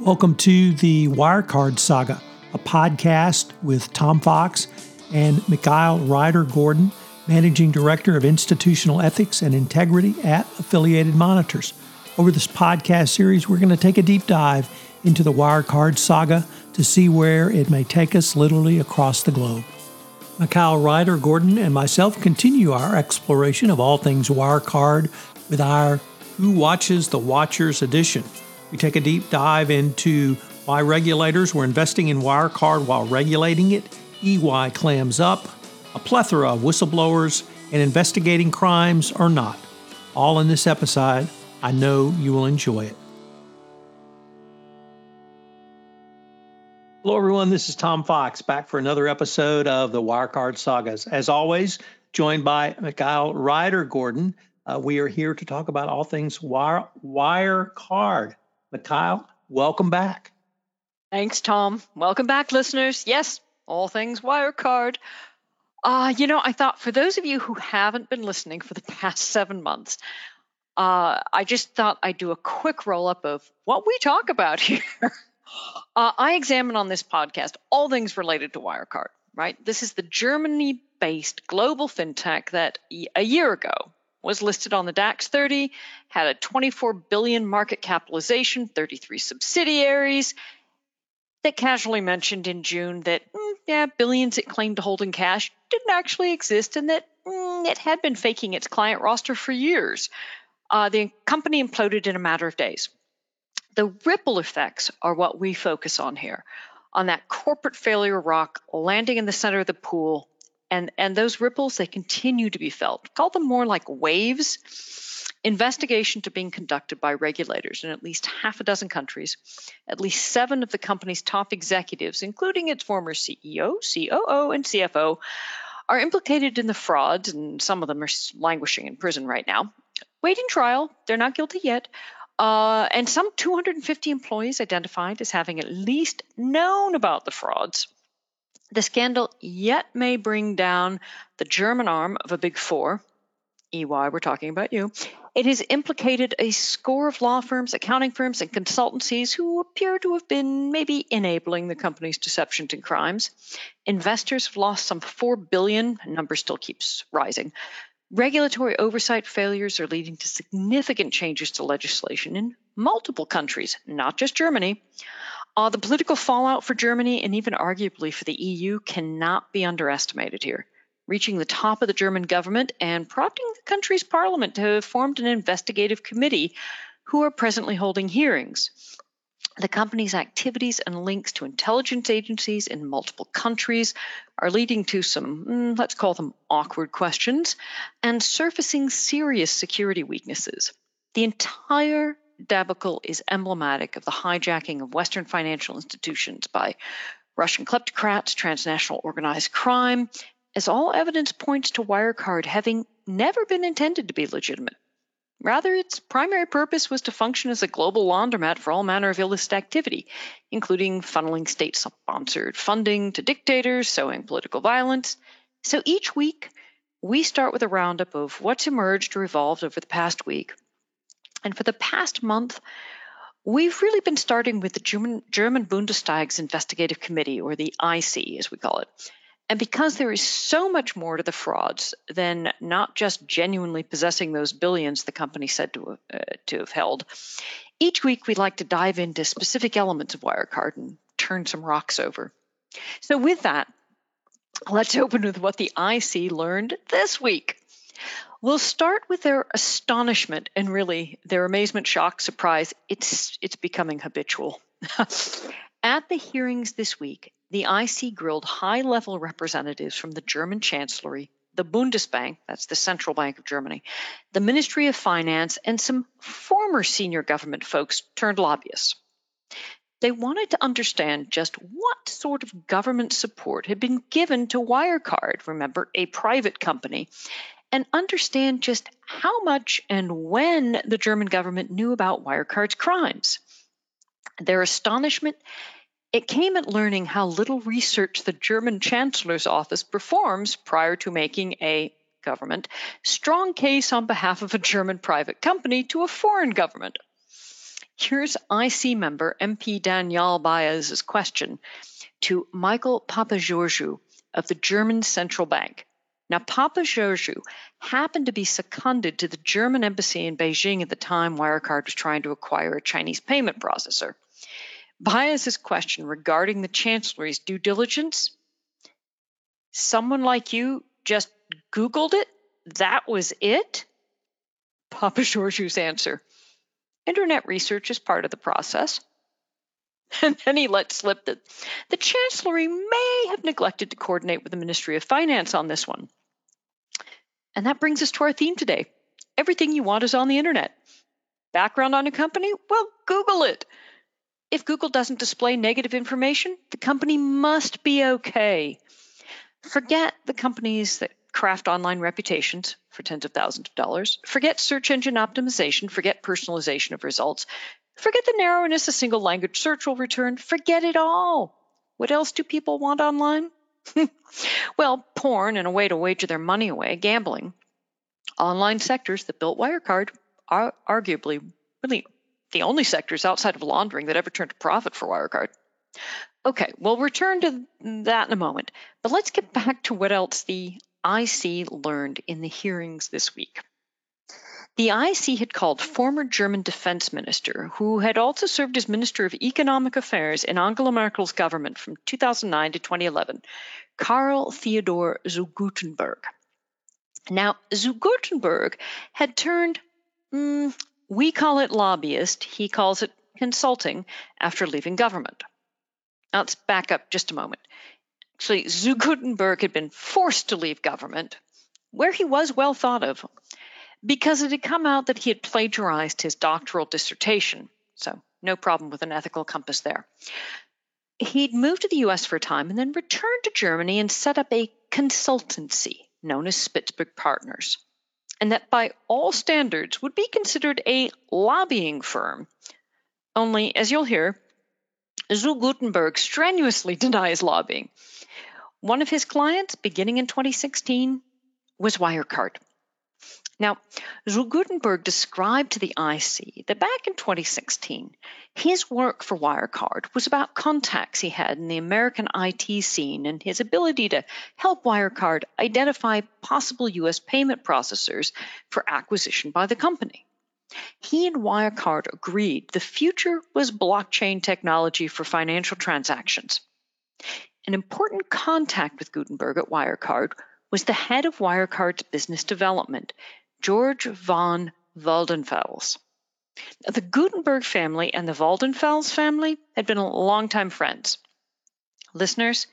Welcome to the Wirecard Saga, a podcast with Tom Fox and Mikhail Reider Gordon, Managing Director of Institutional Ethics and Integrity at Affiliated Monitors. Over this podcast series, we're going to take a deep dive into the Wirecard saga to see where it may take us literally across the globe. Mikhail Reider Gordon and myself continue our exploration of all things Wirecard with our Who Watches the Watchers edition. We take a deep dive into why regulators were investing in Wirecard while regulating it, EY clams up, a plethora of whistleblowers, and investigating crimes or not. All in this episode. I know you will enjoy it. Hello, everyone. This is Tom Fox back for another episode of the Wirecard Sagas. As always, joined by Mikhail Reider Gordon. Uh, we are here to talk about all things wire, Wirecard. Mikhail, welcome back. Thanks, Tom. Welcome back, listeners. Yes, all things Wirecard. Uh, you know, I thought for those of you who haven't been listening for the past seven months, uh, I just thought I'd do a quick roll up of what we talk about here. uh, I examine on this podcast all things related to Wirecard, right? This is the Germany based global fintech that a year ago was listed on the DAX 30, had a 24 billion market capitalization, 33 subsidiaries. That casually mentioned in June that mm, yeah, billions it claimed to hold in cash didn't actually exist, and that mm, it had been faking its client roster for years. Uh, the company imploded in a matter of days. The ripple effects are what we focus on here, on that corporate failure rock landing in the center of the pool and and those ripples they continue to be felt. Call them more like waves. Investigations are being conducted by regulators in at least half a dozen countries at least seven of the company's top executives including its former ceo coo and cfo are implicated in the frauds and some of them are languishing in prison right now. Waiting trial they're not guilty yet. Uh, and some 250 employees identified as having at least known about the frauds the scandal yet may bring down the German arm of a big four, EY, we're talking about you. It has implicated a score of law firms, accounting firms, and consultancies who appear to have been maybe enabling the company's deceptions and crimes. Investors have lost some 4 billion, number still keeps rising. Regulatory oversight failures are leading to significant changes to legislation in multiple countries, not just Germany. Uh, the political fallout for Germany and even arguably for the EU cannot be underestimated here, reaching the top of the German government and prompting the country's parliament to have formed an investigative committee who are presently holding hearings. The company's activities and links to intelligence agencies in multiple countries are leading to some, mm, let's call them awkward questions, and surfacing serious security weaknesses. The entire debacle is emblematic of the hijacking of Western financial institutions by Russian kleptocrats, transnational organized crime, as all evidence points to Wirecard having never been intended to be legitimate. Rather, its primary purpose was to function as a global laundromat for all manner of illicit activity, including funneling state sponsored funding to dictators, sowing political violence. So each week, we start with a roundup of what's emerged or evolved over the past week, and for the past month, we've really been starting with the German, German Bundestag's investigative committee, or the IC as we call it. And because there is so much more to the frauds than not just genuinely possessing those billions the company said to, uh, to have held, each week we'd like to dive into specific elements of Wirecard and turn some rocks over. So, with that, let's open with what the IC learned this week. We'll start with their astonishment and really their amazement, shock, surprise. It's it's becoming habitual. At the hearings this week, the IC grilled high-level representatives from the German Chancellery, the Bundesbank, that's the central bank of Germany, the Ministry of Finance, and some former senior government folks turned lobbyists. They wanted to understand just what sort of government support had been given to Wirecard, remember, a private company, and understand just how much and when the German government knew about Wirecard's crimes. Their astonishment it came at learning how little research the German Chancellor's office performs prior to making a government strong case on behalf of a German private company to a foreign government. Here's IC member MP Danyal Bayaz's question to Michael Papageorgiou of the German Central Bank. Now, Papageorgiou happened to be seconded to the German embassy in Beijing at the time Wirecard was trying to acquire a Chinese payment processor. Bayaz's question regarding the Chancellery's due diligence someone like you just Googled it? That was it? Papageorgiou's answer Internet research is part of the process. And then he let slip that the Chancellery may have neglected to coordinate with the Ministry of Finance on this one. And that brings us to our theme today. Everything you want is on the internet. Background on a company? Well, Google it. If Google doesn't display negative information, the company must be okay. Forget the companies that craft online reputations for tens of thousands of dollars. Forget search engine optimization. Forget personalization of results. Forget the narrowness a single language search will return. Forget it all. What else do people want online? well, porn and a way to wager their money away, gambling. Online sectors that built Wirecard are arguably really the only sectors outside of laundering that ever turned a profit for Wirecard. Okay, we'll return to that in a moment, but let's get back to what else the IC learned in the hearings this week. The IC had called former German defense minister, who had also served as Minister of Economic Affairs in Angela Merkel's government from 2009 to 2011, Karl Theodor zu Guttenberg. Now, zu Guttenberg had turned, mm, we call it lobbyist, he calls it consulting, after leaving government. Now, let's back up just a moment. Actually, zu Guttenberg had been forced to leave government, where he was well thought of, because it had come out that he had plagiarized his doctoral dissertation. So, no problem with an ethical compass there. He'd moved to the US for a time and then returned to Germany and set up a consultancy known as Spitzberg Partners, and that by all standards would be considered a lobbying firm. Only, as you'll hear, zu Guttenberg strenuously denies lobbying. One of his clients, beginning in 2016, was Wirecard. Now, zu Guttenberg described to the IC that back in 2016, his work for Wirecard was about contacts he had in the American IT scene and his ability to help Wirecard identify possible U.S. payment processors for acquisition by the company. He and Wirecard agreed the future was blockchain technology for financial transactions. An important contact with Guttenberg at Wirecard was the head of Wirecard's business development, George von Waldenfels. The Guttenberg family and the Waldenfels family had been longtime friends. Listeners,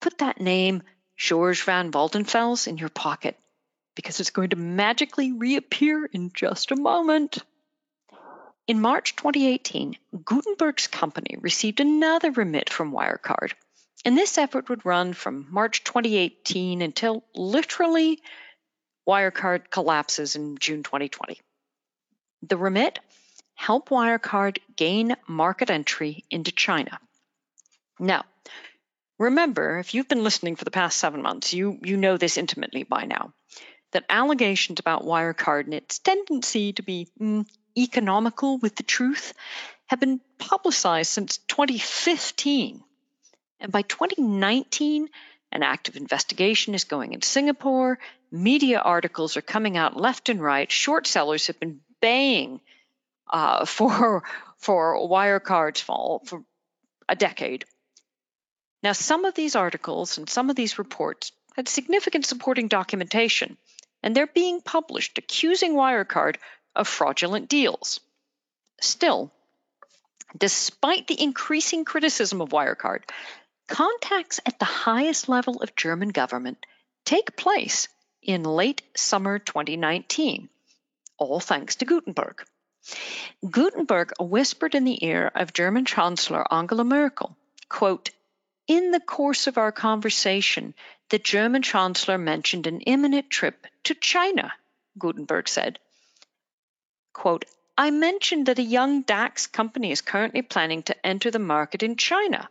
put that name, George von Waldenfels, in your pocket because it's going to magically reappear in just a moment. In March 2018, Guttenberg's company received another remit from Wirecard, and this effort would run from March 2018 until literally Wirecard collapses in June 2020. The remit helped Wirecard gain market entry into China. Now, remember, if you've been listening for the past seven months, you, you know this intimately by now that allegations about Wirecard and its tendency to be mm, economical with the truth have been publicized since 2015. And by 2019, an active investigation is going in Singapore. Media articles are coming out left and right. Short sellers have been baying uh, for for Wirecard's fall for a decade. Now, some of these articles and some of these reports had significant supporting documentation, and they're being published accusing Wirecard of fraudulent deals. Still, despite the increasing criticism of Wirecard, contacts at the highest level of German government take place in late summer 2019, all thanks to Guttenberg. Guttenberg whispered in the ear of German Chancellor Angela Merkel, quote, in the course of our conversation, the German Chancellor mentioned an imminent trip to China, Guttenberg said. Quote, I mentioned that a young DAX company is currently planning to enter the market in China.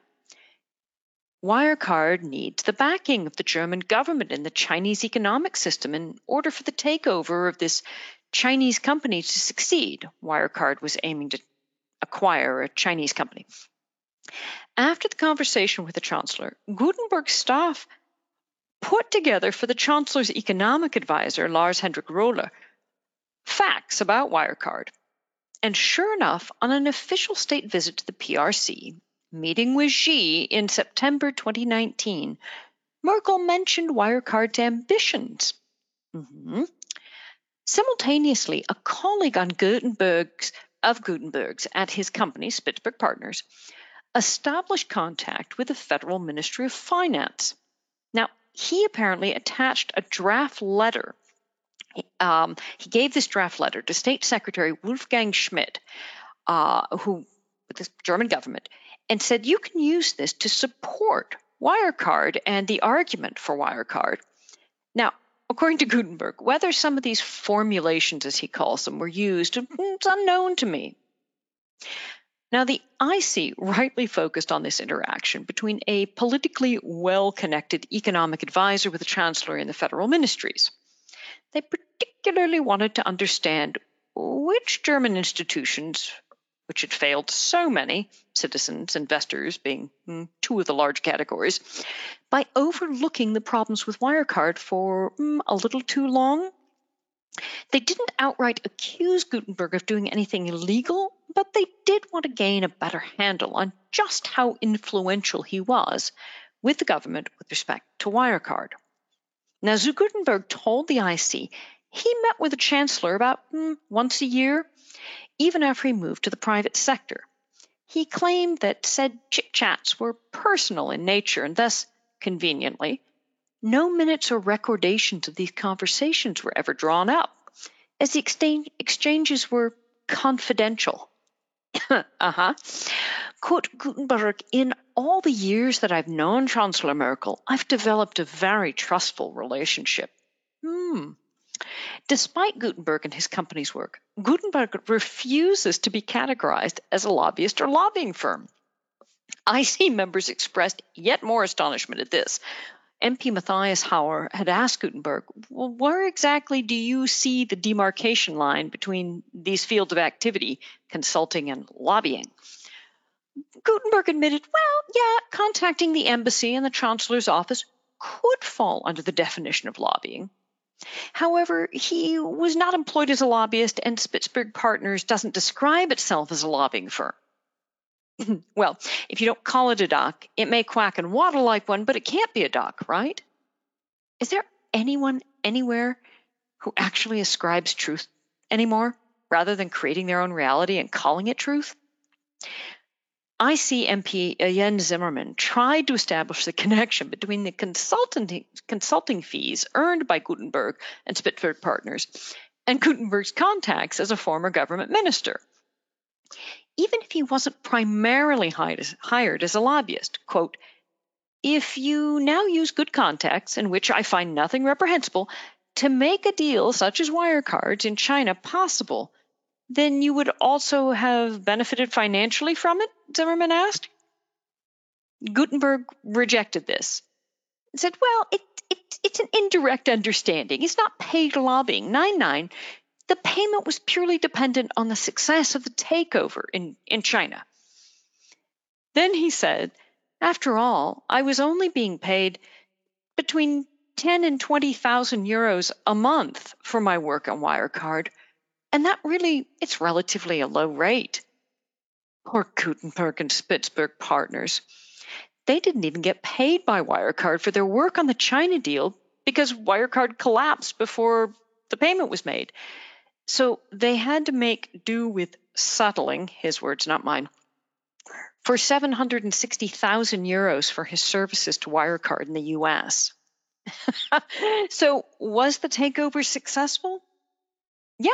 Wirecard needs the backing of the German government and the Chinese economic system in order for the takeover of this Chinese company to succeed, Wirecard was aiming to acquire a Chinese company. After the conversation with the Chancellor, Guttenberg's staff put together for the Chancellor's economic advisor, Lars Hendrik Röller, facts about Wirecard. And sure enough, on an official state visit to the PRC, meeting with Xi in September 2019, Merkel mentioned Wirecard's ambitions. Mm-hmm. Simultaneously, a colleague on Guttenberg's of Guttenberg's at his company, Spitzberg Partners, established contact with the Federal Ministry of Finance. Now, he apparently attached a draft letter. Um, he gave this draft letter to State Secretary Wolfgang Schmidt, uh, who the German government, and said you can use this to support Wirecard and the argument for Wirecard. Now, according to Guttenberg, whether some of these formulations, as he calls them, were used, it's unknown to me. Now, the IC rightly focused on this interaction between a politically well connected economic advisor with the chancellor in the federal ministries. They particularly wanted to understand which German institutions, which had failed so many, citizens, investors being mm, two of the large categories, by overlooking the problems with Wirecard for mm, a little too long they didn't outright accuse Guttenberg of doing anything illegal, but they did want to gain a better handle on just how influential he was with the government with respect to Wirecard. Now, Guttenberg told the IC he met with the chancellor about mm, once a year, even after he moved to the private sector. He claimed that said chit chats were personal in nature and thus, conveniently, no minutes or recordations of these conversations were ever drawn up, as the exchange- exchanges were confidential. uh huh. Quote Guttenberg, in all the years that I've known Chancellor Merkel, I've developed a very trustful relationship. Hmm. Despite Guttenberg and his company's work, Guttenberg refuses to be categorized as a lobbyist or lobbying firm. IC members expressed yet more astonishment at this, MP Matthias Hauer had asked Guttenberg, well, where exactly do you see the demarcation line between these fields of activity, consulting and lobbying? Guttenberg admitted, well, yeah, contacting the embassy and the chancellor's office could fall under the definition of lobbying. However, he was not employed as a lobbyist, and Spitzberg Partners doesn't describe itself as a lobbying firm. well, if you don't call it a dock, it may quack and waddle like one, but it can't be a dock, right? Is there anyone anywhere who actually ascribes truth anymore rather than creating their own reality and calling it truth? ICMP Jens Zimmermann tried to establish the connection between the consulting, consulting fees earned by Guttenberg and Spitzberg Partners and Guttenberg's contacts as a former government minister even if he wasn't primarily hired as a lobbyist. Quote, if you now use good contacts, in which I find nothing reprehensible, to make a deal such as Wirecards in China possible, then you would also have benefited financially from it? Zimmermann asked. Guttenberg rejected this and said, Well, it, it, it's an indirect understanding. It's not paid lobbying. 9 9 the payment was purely dependent on the success of the takeover in, in China. Then he said, After all, I was only being paid between 10 and 20,000 euros a month for my work on Wirecard, and that really, it's relatively a low rate. Poor Guttenberg and Spitzberg partners. They didn't even get paid by Wirecard for their work on the China deal because Wirecard collapsed before the payment was made. So they had to make do with settling, his words, not mine, for 760,000 euros for his services to Wirecard in the US. so was the takeover successful? Yeah.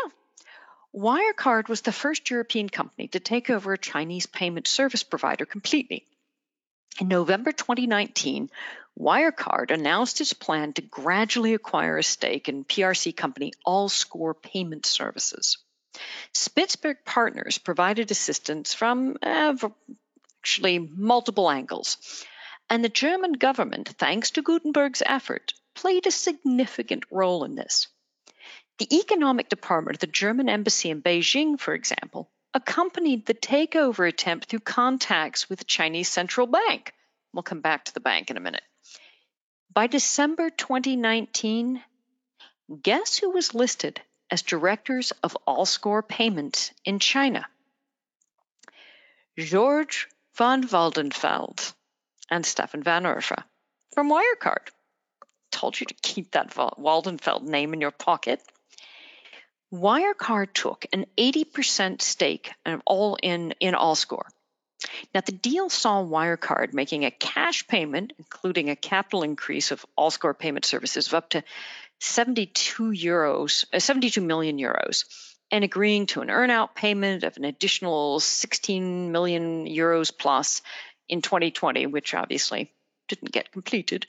Wirecard was the first European company to take over a Chinese payment service provider completely. In November 2019, Wirecard announced its plan to gradually acquire a stake in PRC company Allscore Payment Services. Spitzberg Partners provided assistance from uh, actually multiple angles, and the German government, thanks to Guttenberg's effort, played a significant role in this. The economic department of the German embassy in Beijing, for example, accompanied the takeover attempt through contacts with the Chinese central bank. We'll come back to the bank in a minute. By December 2019, guess who was listed as directors of Allscore Payments in China? George von Waldenfels and Stefan von Erffa from Wirecard. Told you to keep that Waldenfels name in your pocket. Wirecard took an 80% stake all in, in Allscore. Now, the deal saw Wirecard making a cash payment, including a capital increase of Allscore payment services of up to 72 euros, uh, 72 million euros, and agreeing to an earnout payment of an additional 16 million euros plus in 2020, which obviously didn't get completed.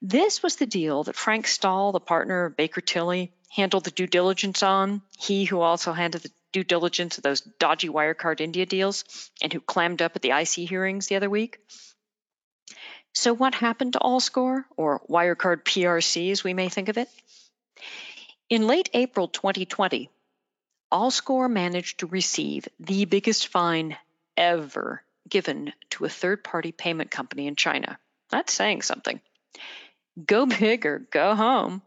This was the deal that Frank Stahl, the partner of Baker Tilly, handled the due diligence on. He who also handled the due diligence of those dodgy Wirecard India deals and who clammed up at the IC hearings the other week. So, what happened to Allscore, or Wirecard PRC as we may think of it? In late April 2020, Allscore managed to receive the biggest fine ever given to a third party payment company in China. That's saying something. Go big or go home.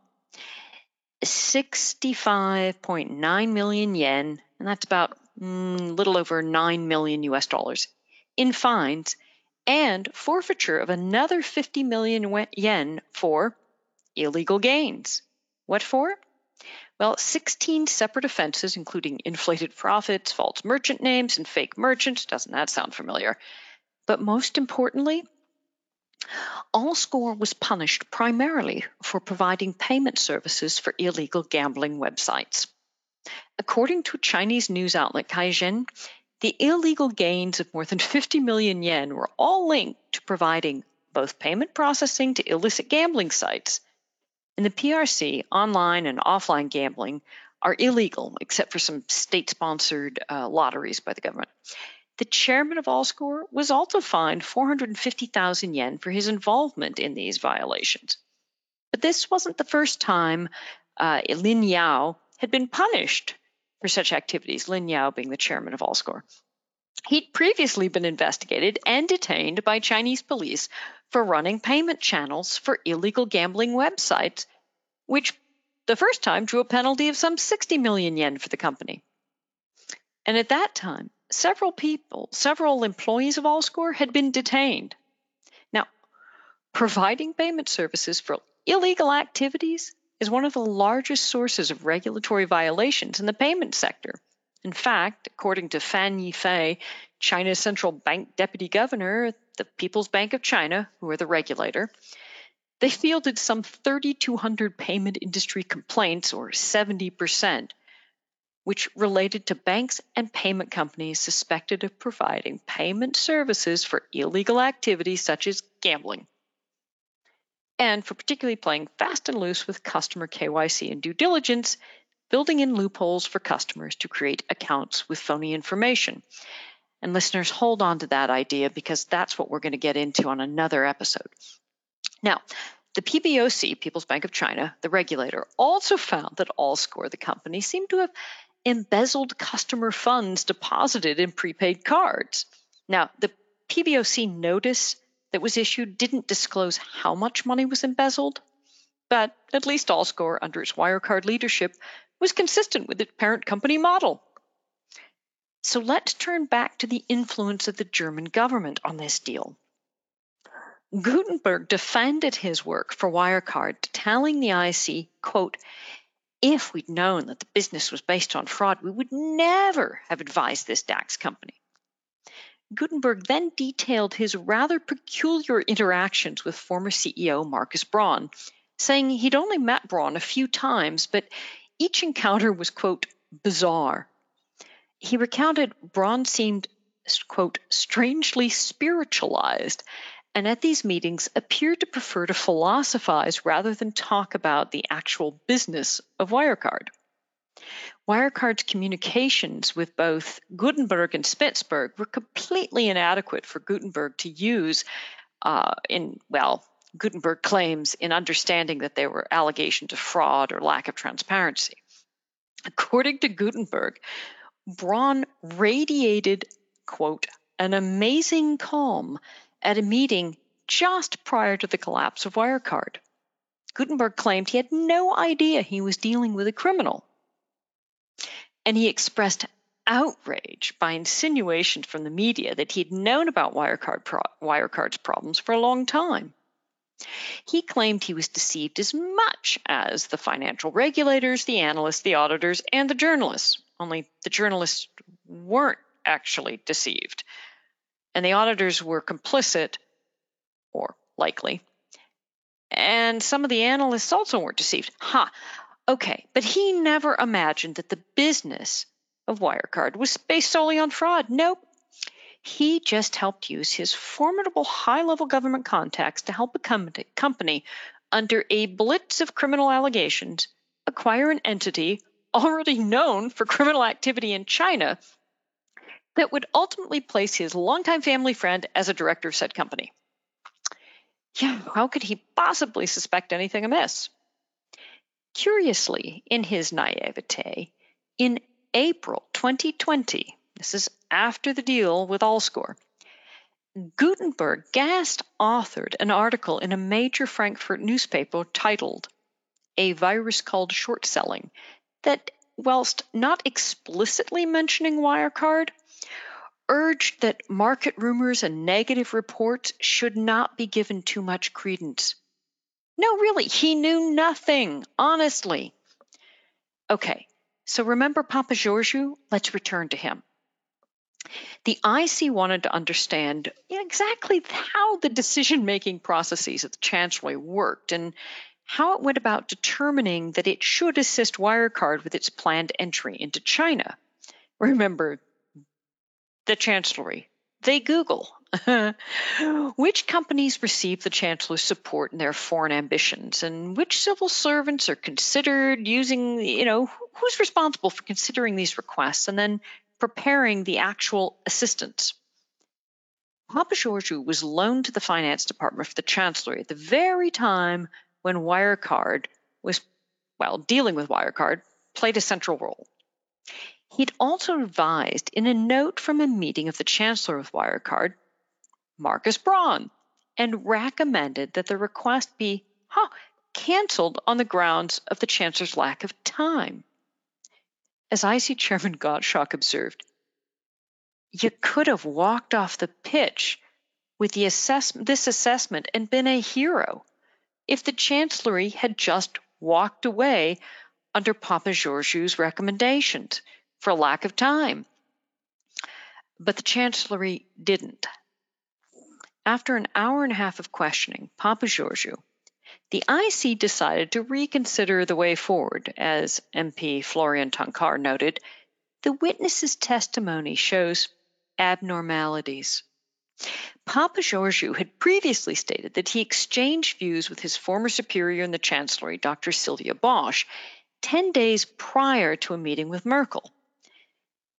65.9 million yen, and that's about a mm, little over 9 million US dollars, in fines and forfeiture of another 50 million yen for illegal gains. What for? Well, 16 separate offenses, including inflated profits, false merchant names, and fake merchants. Doesn't that sound familiar? But most importantly, Allscore was punished primarily for providing payment services for illegal gambling websites. According to Chinese news outlet Caixin, the illegal gains of more than 50 million yen were all linked to providing both payment processing to illicit gambling sites. In the PRC, online and offline gambling are illegal except for some state sponsored uh, lotteries by the government. The chairman of Allscore was also fined 450,000 yen for his involvement in these violations. But this wasn't the first time uh, Lin Yao had been punished for such activities, Lin Yao being the chairman of Allscore. He'd previously been investigated and detained by Chinese police for running payment channels for illegal gambling websites, which the first time drew a penalty of some 60 million yen for the company. And at that time, several people, several employees of Allscore had been detained. Now, providing payment services for illegal activities is one of the largest sources of regulatory violations in the payment sector. In fact, according to Fan Yifei, China's central bank deputy governor, the People's Bank of China, who are the regulator, they fielded some 3,200 payment industry complaints, or 70%, which related to banks and payment companies suspected of providing payment services for illegal activities such as gambling. And for particularly playing fast and loose with customer KYC and due diligence, building in loopholes for customers to create accounts with phony information. And listeners, hold on to that idea because that's what we're going to get into on another episode. Now, the PBOC, People's Bank of China, the regulator, also found that Allscore, the company, seemed to have embezzled customer funds deposited in prepaid cards. Now, the PBOC notice that was issued didn't disclose how much money was embezzled, but at least Allscore, under its Wirecard leadership, was consistent with its parent company model. So let's turn back to the influence of the German government on this deal. Guttenberg defended his work for Wirecard, telling the IC, quote, if we'd known that the business was based on fraud, we would never have advised this DAX company. Guttenberg then detailed his rather peculiar interactions with former CEO Markus Braun, saying he'd only met Braun a few times, but each encounter was, quote, bizarre. He recounted Braun seemed, quote, strangely spiritualized and at these meetings appeared to prefer to philosophize rather than talk about the actual business of Wirecard. Wirecard's communications with both Guttenberg and Spitzberg were completely inadequate for Guttenberg to use uh, in, well, Guttenberg claims in understanding that there were allegations of fraud or lack of transparency. According to Guttenberg, Braun radiated, quote, an amazing calm at a meeting just prior to the collapse of Wirecard. Guttenberg claimed he had no idea he was dealing with a criminal. And he expressed outrage by insinuations from the media that he'd known about Wirecard pro- Wirecard's problems for a long time. He claimed he was deceived as much as the financial regulators, the analysts, the auditors, and the journalists, only the journalists weren't actually deceived. And the auditors were complicit, or likely, and some of the analysts also weren't deceived. Ha! Okay, but he never imagined that the business of Wirecard was based solely on fraud. Nope. He just helped use his formidable high level government contacts to help a company under a blitz of criminal allegations acquire an entity already known for criminal activity in China that would ultimately place his longtime family friend as a director of said company. Yeah, how could he possibly suspect anything amiss? Curiously, in his naivete, in April 2020, this is after the deal with Allscore, Guttenberg guest authored an article in a major Frankfurt newspaper titled A Virus Called Short Selling that, whilst not explicitly mentioning Wirecard, urged that market rumors and negative reports should not be given too much credence. No, really, he knew nothing, honestly. Okay, so remember Papageorgiou? Let's return to him. The IC wanted to understand exactly how the decision making processes at the Chancellery worked and how it went about determining that it should assist Wirecard with its planned entry into China. Remember, the Chancellery. They Google. which companies receive the Chancellor's support in their foreign ambitions, and which civil servants are considered using, you know, who's responsible for considering these requests and then preparing the actual assistance? Papageorgiou was loaned to the finance department for the Chancellery at the very time when Wirecard was, well, dealing with Wirecard played a central role. He'd also advised in a note from a meeting of the Chancellor of Wirecard, Markus Braun, and recommended that the request be huh, canceled on the grounds of the Chancellor's lack of time. As IC Chairman Gottschalk observed, you could have walked off the pitch with the assess- this assessment and been a hero if the Chancellery had just walked away under Papageorgiou's recommendations for lack of time. But the Chancellery didn't. After an hour and a half of questioning, Papageorgiou, the IC decided to reconsider the way forward. As MP Florian Toncar noted, the witness's testimony shows abnormalities. Papageorgiou had previously stated that he exchanged views with his former superior in the Chancellery, Dr. Sylvia Bosch, 10 days prior to a meeting with Merkel.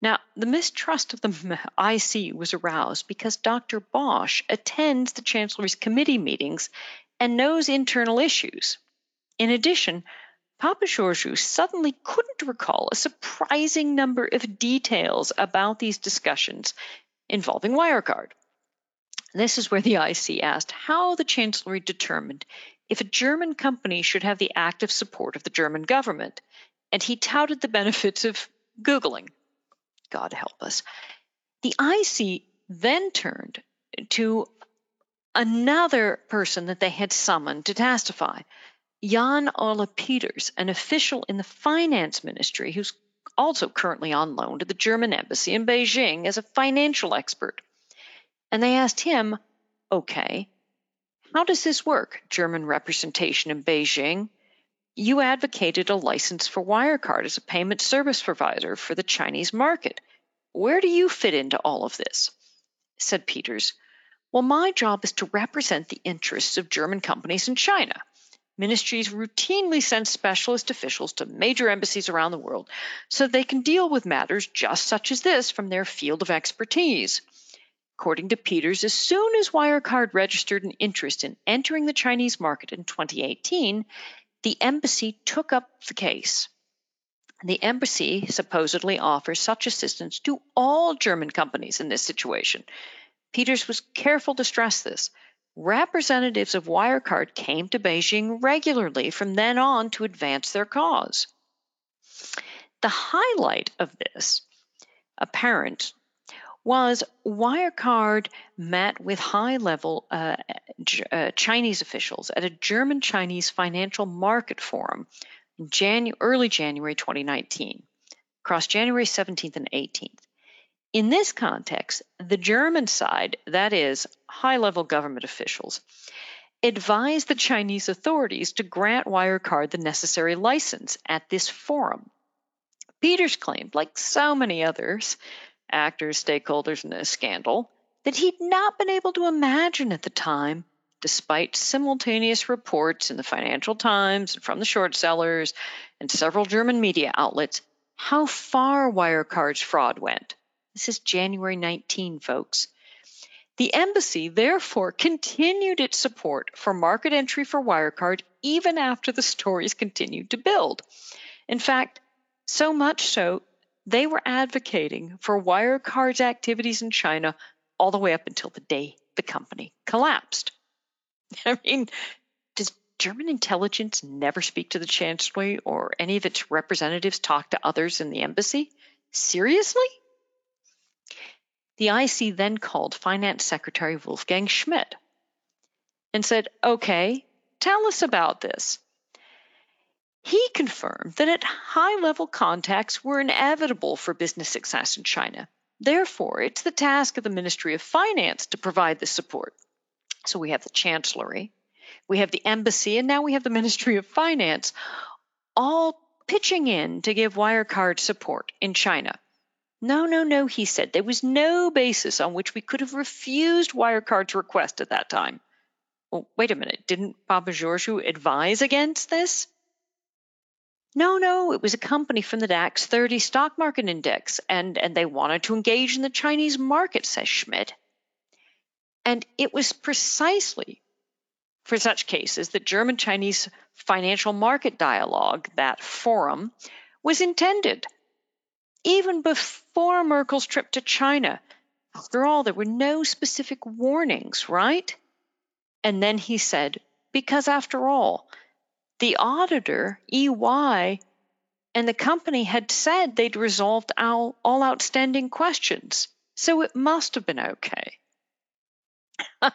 Now, the mistrust of the IC was aroused because Dr. Bosch attends the Chancellery's committee meetings and knows internal issues. In addition, Papageorgiou suddenly couldn't recall a surprising number of details about these discussions involving Wirecard. This is where the IC asked how the Chancellery determined if a German company should have the active support of the German government, and he touted the benefits of Googling. God help us. The IC then turned to another person that they had summoned to testify, Jan Ole Peters, an official in the finance ministry who's also currently on loan to the German embassy in Beijing as a financial expert. And they asked him, okay, how does this work, German representation in Beijing? You advocated a license for Wirecard as a payment service provider for the Chinese market. Where do you fit into all of this? Said Peters. Well, my job is to represent the interests of German companies in China. Ministries routinely send specialist officials to major embassies around the world so they can deal with matters just such as this from their field of expertise. According to Peters, as soon as Wirecard registered an interest in entering the Chinese market in 2018, the embassy took up the case. The embassy supposedly offers such assistance to all German companies in this situation. Peters was careful to stress this. Representatives of Wirecard came to Beijing regularly from then on to advance their cause. The highlight of this, apparent, was Wirecard met with high level uh, uh, Chinese officials at a German Chinese financial market forum in Janu- early January 2019, across January 17th and 18th. In this context, the German side, that is, high level government officials, advised the Chinese authorities to grant Wirecard the necessary license at this forum. Peters claimed, like so many others, actors, stakeholders in this scandal, that he'd not been able to imagine at the time, despite simultaneous reports in the Financial Times and from the short sellers and several German media outlets, how far Wirecard's fraud went. This is January 19, folks. The embassy therefore continued its support for market entry for Wirecard even after the stories continued to build. In fact, so much so, they were advocating for Wirecard's activities in China all the way up until the day the company collapsed. I mean, does German intelligence never speak to the Chancellery or any of its representatives talk to others in the embassy? Seriously? The IC then called Finance Secretary Wolfgang Schmidt and said, Okay, tell us about this. He confirmed that at high level contacts were inevitable for business success in China. Therefore, it's the task of the Ministry of Finance to provide the support. So we have the Chancellery, we have the Embassy, and now we have the Ministry of Finance all pitching in to give Wirecard support in China. No, no, no, he said. There was no basis on which we could have refused Wirecard's request at that time. Well, wait a minute. Didn't Papageorgiou advise against this? No, no, it was a company from the DAX 30 stock market index, and, and they wanted to engage in the Chinese market, says Schmidt. And it was precisely for such cases that German Chinese financial market dialogue, that forum, was intended even before Merkel's trip to China. After all, there were no specific warnings, right? And then he said, because after all, the auditor, EY, and the company had said they'd resolved all, all outstanding questions, so it must have been okay.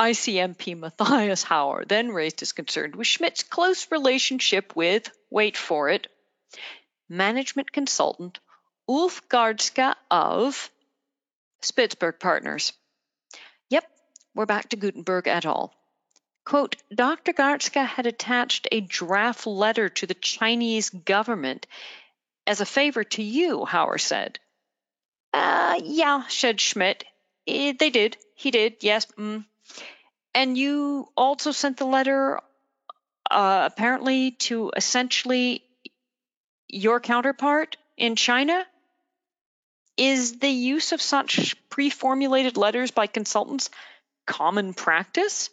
ICMP Matthias Hauer then raised his concern with Schmidt's close relationship with, wait for it, management consultant Ulf Gardska of Spitzberg Partners. Yep, we're back to Guttenberg et al. Quote, Dr. Gardska had attached a draft letter to the Chinese government as a favor to you, Hauer said. Uh, yeah, said Schmidt. It, they did. He did, yes. Mm. And you also sent the letter uh, apparently to essentially your counterpart in China? Is the use of such pre formulated letters by consultants common practice?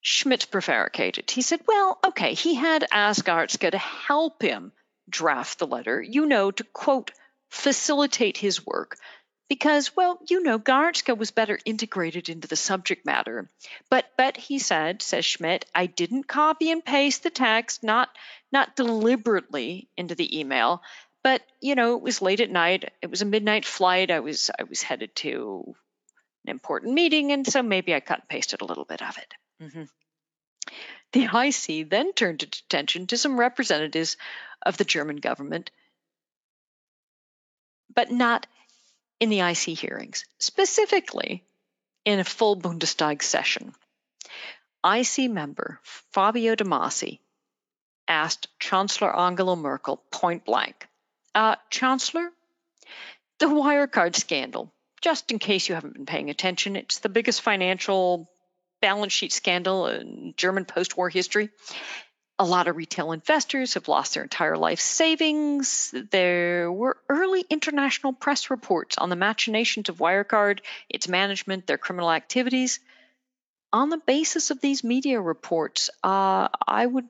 Schmidt prevaricated. He said, Well, okay, he had Asgardska to help him draft the letter, you know, to quote, facilitate his work because, well, you know, Gardska was better integrated into the subject matter. But, but he said, says Schmidt, I didn't copy and paste the text, not, not deliberately into the email, but you know, it was late at night. It was a midnight flight. I was, I was headed to an important meeting, and so maybe I cut and pasted a little bit of it. Mm-hmm. The IC then turned its attention to some representatives of the German government, but not in the IC hearings, specifically in a full Bundestag session. IC member Fabio De Masi asked Chancellor Angela Merkel point blank, uh, Chancellor, the Wirecard scandal, just in case you haven't been paying attention, it's the biggest financial balance sheet scandal in German post war history. A lot of retail investors have lost their entire life savings. There were early international press reports on the machinations of Wirecard, its management, their criminal activities. On the basis of these media reports, uh, I would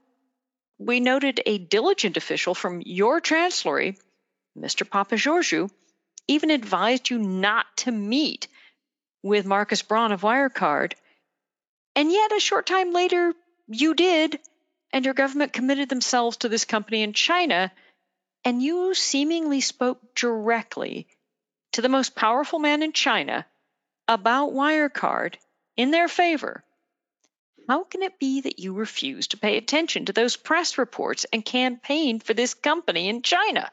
we noted a diligent official from your chancellery, Mr. Papageorgiou, even advised you not to meet with Markus Braun of Wirecard. And yet, a short time later, you did, and your government committed themselves to this company in China, and you seemingly spoke directly to the most powerful man in China about Wirecard in their favor. How can it be that you refuse to pay attention to those press reports and campaigned for this company in China?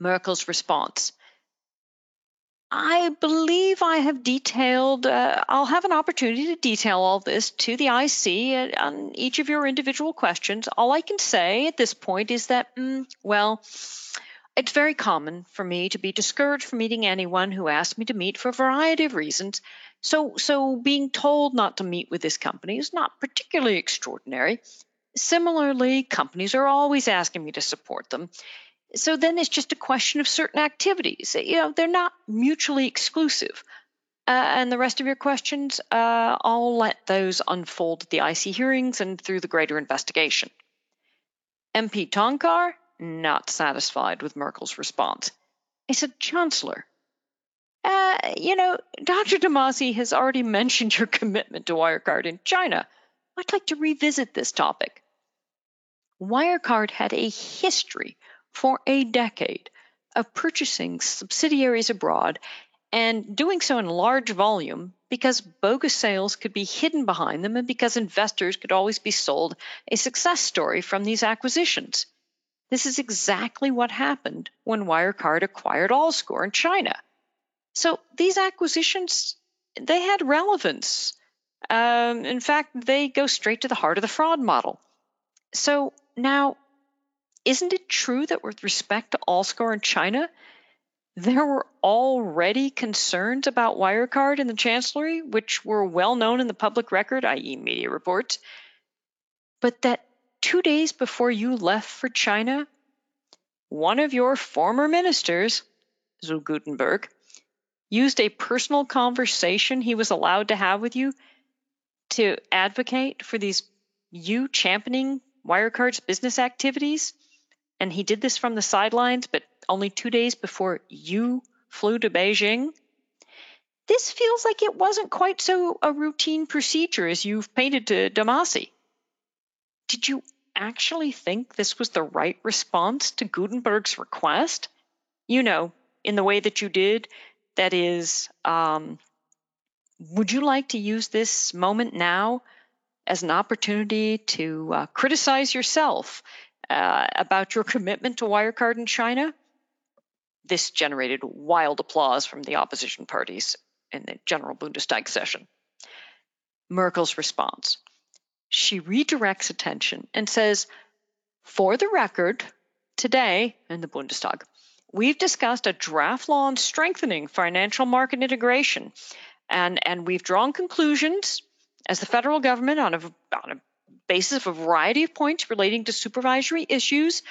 Merkel's response I believe I have detailed, uh, I'll have an opportunity to detail all this to the IC on each of your individual questions. All I can say at this point is that, mm, well, it's very common for me to be discouraged from meeting anyone who asks me to meet for a variety of reasons. So, so being told not to meet with this company is not particularly extraordinary. Similarly, companies are always asking me to support them so then it's just a question of certain activities. You know, they're not mutually exclusive. Uh, and the rest of your questions, uh, I'll let those unfold at the IC hearings and through the greater investigation. MP Toncar, not satisfied with Merkel's response. He said, Chancellor, uh, you know, Dr. De Masi has already mentioned your commitment to Wirecard in China. I'd like to revisit this topic. Wirecard had a history for a decade of purchasing subsidiaries abroad and doing so in large volume because bogus sales could be hidden behind them and because investors could always be sold a success story from these acquisitions. This is exactly what happened when Wirecard acquired Allscore in China. So these acquisitions, they had relevance. Um, in fact, they go straight to the heart of the fraud model. So now isn't it true that with respect to Allscore in China, there were already concerns about Wirecard in the Chancellery, which were well known in the public record, i.e., media reports, but that two days before you left for China, one of your former ministers, Zu Guttenberg, used a personal conversation he was allowed to have with you to advocate for these you championing Wirecard's business activities? And he did this from the sidelines, but only two days before you flew to Beijing. This feels like it wasn't quite so a routine procedure as you've painted to De Masi. Did you actually think this was the right response to Guttenberg's request? You know, in the way that you did, that is, um, would you like to use this moment now as an opportunity to uh, criticize yourself uh, about your commitment to Wirecard in China. This generated wild applause from the opposition parties in the general Bundestag session. Merkel's response she redirects attention and says, For the record, today in the Bundestag, we've discussed a draft law on strengthening financial market integration, and, and we've drawn conclusions as the federal government on a, on a basis of a variety of points relating to supervisory issues,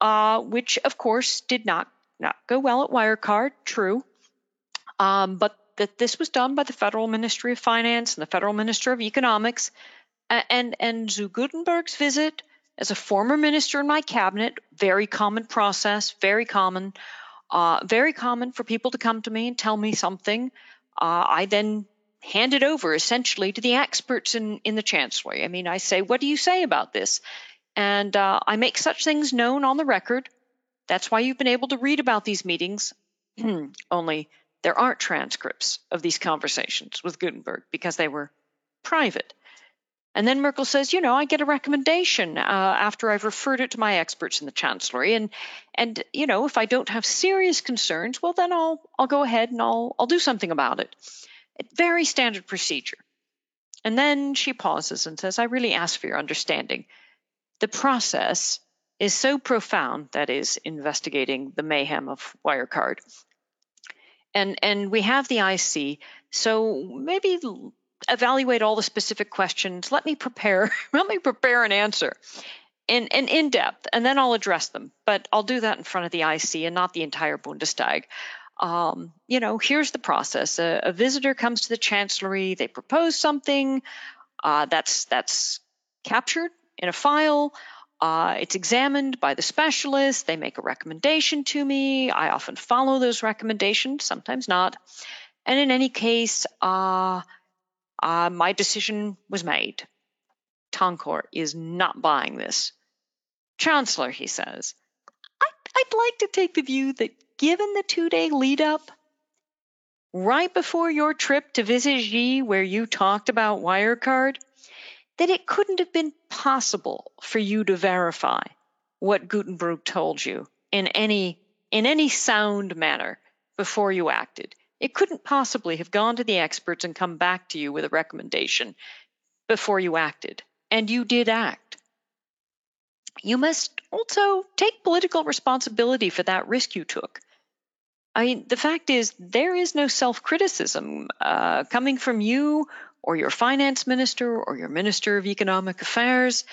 uh, which of course did not, not go well at Wirecard, true. Um, but that this was done by the Federal Ministry of Finance and the Federal Minister of Economics. And, and Zu Guttenberg's visit as a former minister in my cabinet, very common process, very common, uh, very common for people to come to me and tell me something. Uh, I then hand it over essentially to the experts in, in the Chancellery. I mean, I say, what do you say about this? And uh, I make such things known on the record. That's why you've been able to read about these meetings. Only there aren't transcripts of these conversations with Guttenberg because they were private. And then Merkel says, you know, I get a recommendation uh, after I've referred it to my experts in the Chancellery, and and you know, if I don't have serious concerns, well, then I'll I'll go ahead and I'll I'll do something about it. Very standard procedure. And then she pauses and says, I really ask for your understanding. The process is so profound, that is, investigating the mayhem of Wirecard. And, and we have the IC, so maybe evaluate all the specific questions. Let me prepare, let me prepare an answer in, in, in depth, and then I'll address them. But I'll do that in front of the IC and not the entire Bundestag um, you know, here's the process. A, a, visitor comes to the chancellery, they propose something uh, that's that's captured in a file. Uh, it's examined by the specialist. They make a recommendation to me. I often follow those recommendations, sometimes not. And in any case, uh, uh, my decision was made. Toncar is not buying this. Chancellor, he says, I'd like to take the view that given the two day lead up, right before your trip to Xi, where you talked about Wirecard, that it couldn't have been possible for you to verify what Guttenberg told you in any in any sound manner before you acted. It couldn't possibly have gone to the experts and come back to you with a recommendation before you acted. And you did act. You must also take political responsibility for that risk you took. I mean, the fact is, there is no self criticism uh, coming from you or your finance minister or your minister of economic affairs.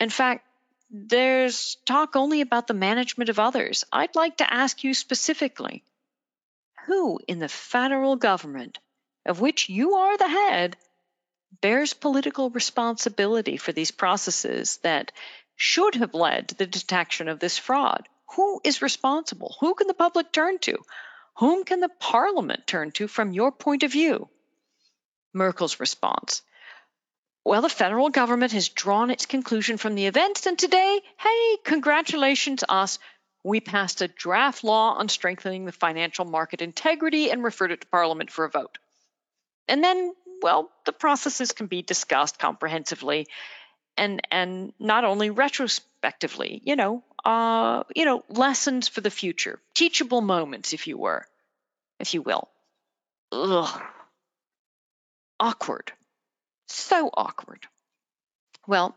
In fact, there's talk only about the management of others. I'd like to ask you specifically who in the federal government, of which you are the head, bears political responsibility for these processes that should have led to the detection of this fraud? Who is responsible? Who can the public turn to? Whom can the parliament turn to from your point of view? Merkel's response. Well, the federal government has drawn its conclusion from the events, and today, hey, congratulations us. We passed a draft law on strengthening the financial market integrity and referred it to Parliament for a vote. And then, well, the processes can be discussed comprehensively and and not only retrospectively, you know, uh, you know, lessons for the future, teachable moments, if you were, if you will. Ugh awkward. So awkward. Well,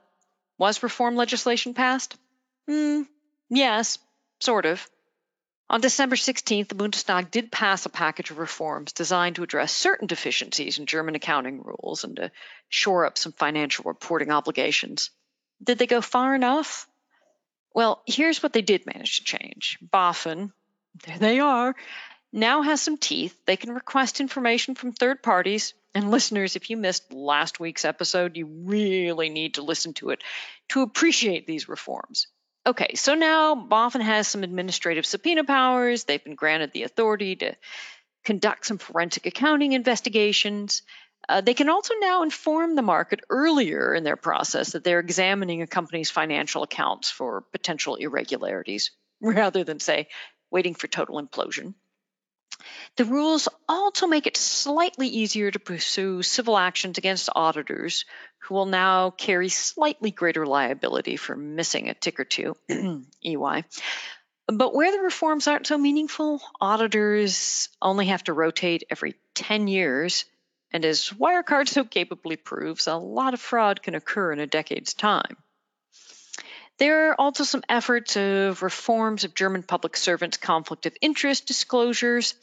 was reform legislation passed? Hmm, yes, sort of. On December 16th, the Bundestag did pass a package of reforms designed to address certain deficiencies in German accounting rules and to shore up some financial reporting obligations. Did they go far enough? Well, here's what they did manage to change. BaFin, there they are, now has some teeth. They can request information from third parties and listeners, if you missed last week's episode, you really need to listen to it to appreciate these reforms. Okay, so now BaFin has some administrative subpoena powers. They've been granted the authority to conduct some forensic accounting investigations. Uh, they can also now inform the market earlier in their process that they're examining a company's financial accounts for potential irregularities rather than, say, waiting for total implosion. The rules also make it slightly easier to pursue civil actions against auditors who will now carry slightly greater liability for missing a tick or two, EY. But where the reforms aren't so meaningful, auditors only have to rotate every 10 years. And as Wirecard so capably proves, a lot of fraud can occur in a decade's time. There are also some efforts of reforms of German public servants' conflict of interest disclosures.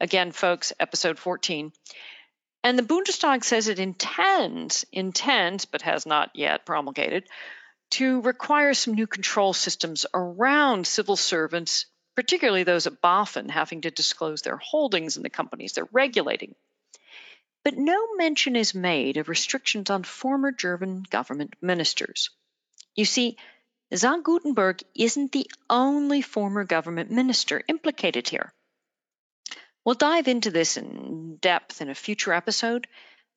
Again, folks, episode 14. And the Bundestag says it intends, intends, but has not yet promulgated, to require some new control systems around civil servants, particularly those at BaFin, having to disclose their holdings in the companies they're regulating. But no mention is made of restrictions on former German government ministers. You see, Zu Guttenberg isn't the only former government minister implicated here. We'll dive into this in depth in a future episode,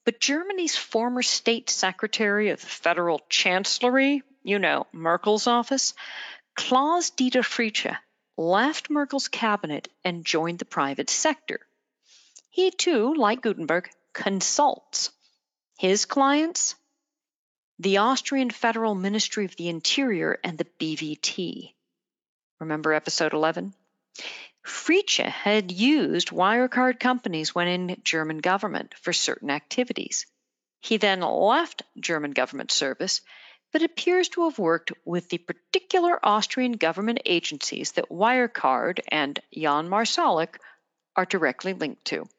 but Germany's former state secretary of the federal chancellery, you know, Merkel's office, Klaus Dieter Fritsche, left Merkel's cabinet and joined the private sector. He too, like Guttenberg, consults. His clients the Austrian Federal Ministry of the Interior, and the BVT. Remember episode 11? Fritsche had used Wirecard companies when in German government for certain activities. He then left German government service, but appears to have worked with the particular Austrian government agencies that Wirecard and Jan Marsalek are directly linked to.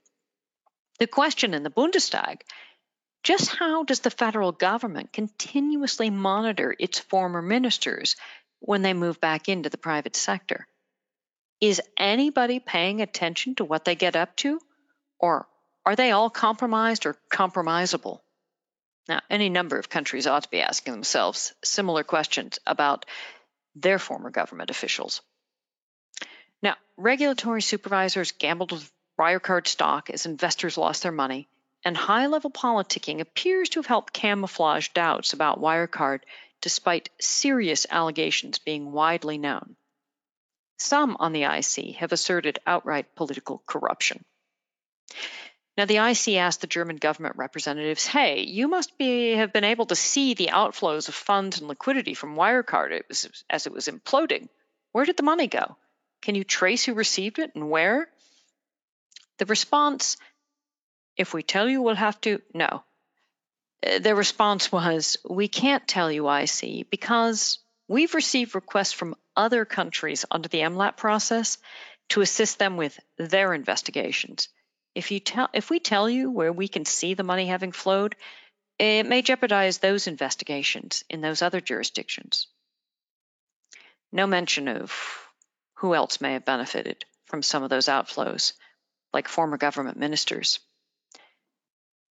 The question in the Bundestag just how does the federal government continuously monitor its former ministers when they move back into the private sector? Is anybody paying attention to what they get up to? Or are they all compromised or compromisable? Now, any number of countries ought to be asking themselves similar questions about their former government officials. Now, regulatory supervisors gambled with Wirecard stock as investors lost their money, and high level politicking appears to have helped camouflage doubts about Wirecard despite serious allegations being widely known. Some on the IC have asserted outright political corruption. Now, the IC asked the German government representatives, hey, you must be, have been able to see the outflows of funds and liquidity from Wirecard as it was imploding. Where did the money go? Can you trace who received it and where? The response, if we tell you, we'll have to, no. Uh, their response was, we can't tell you, IC, because we've received requests from other countries under the MLAT process to assist them with their investigations. If you tell if we tell you where we can see the money having flowed, it may jeopardize those investigations in those other jurisdictions. No mention of who else may have benefited from some of those outflows, like former government ministers.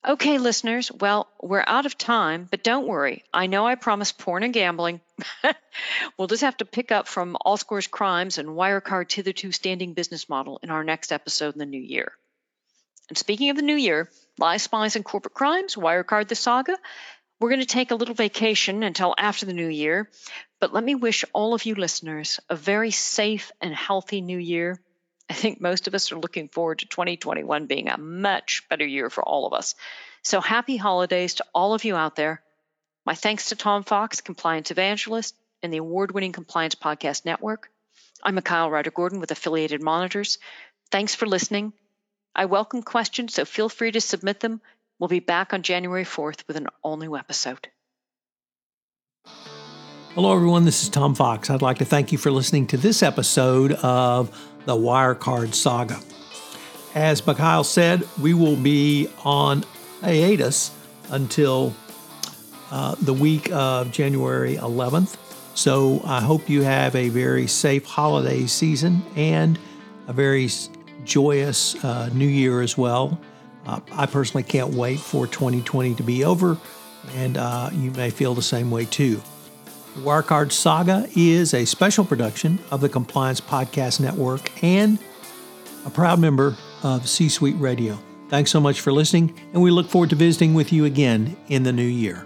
Okay, listeners, well, we're out of time, but don't worry. I know I promised porn and gambling. we'll just have to pick up from Allscore's crimes and Wirecard's hitherto standing business model in our next episode in the new year. And speaking of the new year, lies, spies, and corporate crimes, Wirecard the saga. We're going to take a little vacation until after the new year, but let me wish all of you listeners a very safe and healthy new year. I think most of us are looking forward to 2021 being a much better year for all of us. So happy holidays to all of you out there. My thanks to Tom Fox, compliance evangelist, and the award winning Compliance Podcast Network. I'm Mikhail Reider Gordon with Affiliated Monitors. Thanks for listening I welcome questions, so feel free to submit them. We'll be back on January 4th with an all new episode. Hello, everyone. This is Tom Fox. I'd like to thank you for listening to this episode of the Wirecard Saga. As Mikhail said, we will be on hiatus until uh, the week of January 11th. So I hope you have a very safe holiday season and a very joyous uh, new year as well. Uh, I personally can't wait for 2020 to be over, and uh, you may feel the same way too. Wirecard Saga is a special production of the Compliance Podcast Network and a proud member of C Suite Radio. Thanks so much for listening, and we look forward to visiting with you again in the new year.